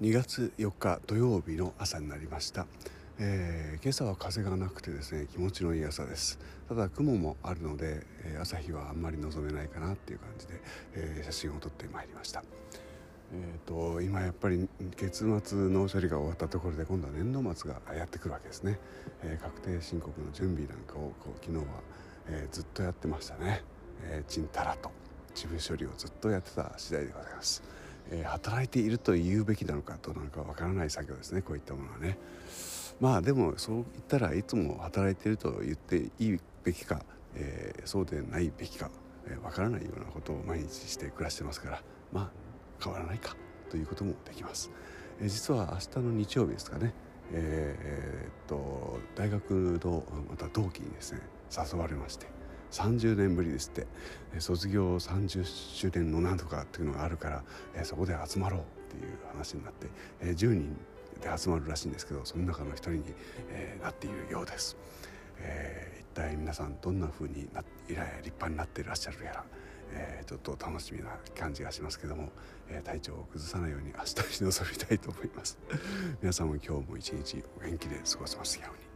2月4日土曜日の朝になりました、えー、今朝は風がなくてですね気持ちのいい朝です。ただ雲もあるので、えー、朝日はあんまり望めないかなっていう感じで、えー、写真を撮ってまいりました。えーと、今やっぱり月末の処理が終わったところで今度は年度末がやってくるわけですね、えー、確定申告の準備なんかをこう昨日は、えー、ずっとやってましたね、えー、ちんたらと。自分処理をずっとやってた次第でございます。え、働いていると言うべきなのかどうなのかわからない作業ですね。こういったものはね。まあでもそう言ったらいつも働いていると言っていいべきか、えー、そうでないべきかわ、えー、からないようなことを毎日して暮らしてますからまあ変わらないかということもできます、えー、実は明日の日曜日ですかね。えー、っと大学のまた同期にですね誘われまして。30年ぶりですって。卒業30周年のなんとかっていうのがあるからそこで集まろうっていう話になって10人で集まるらしいんですけどその中の一人になっているようです。えー、一体皆さんどんな風にな立派になっていらっしゃるやら、えー、ちょっと楽しみな感じがしますけども、えー、体調を崩さないように明日に臨みたいと思います。皆さんも今日も一日お元気で過ごせますように。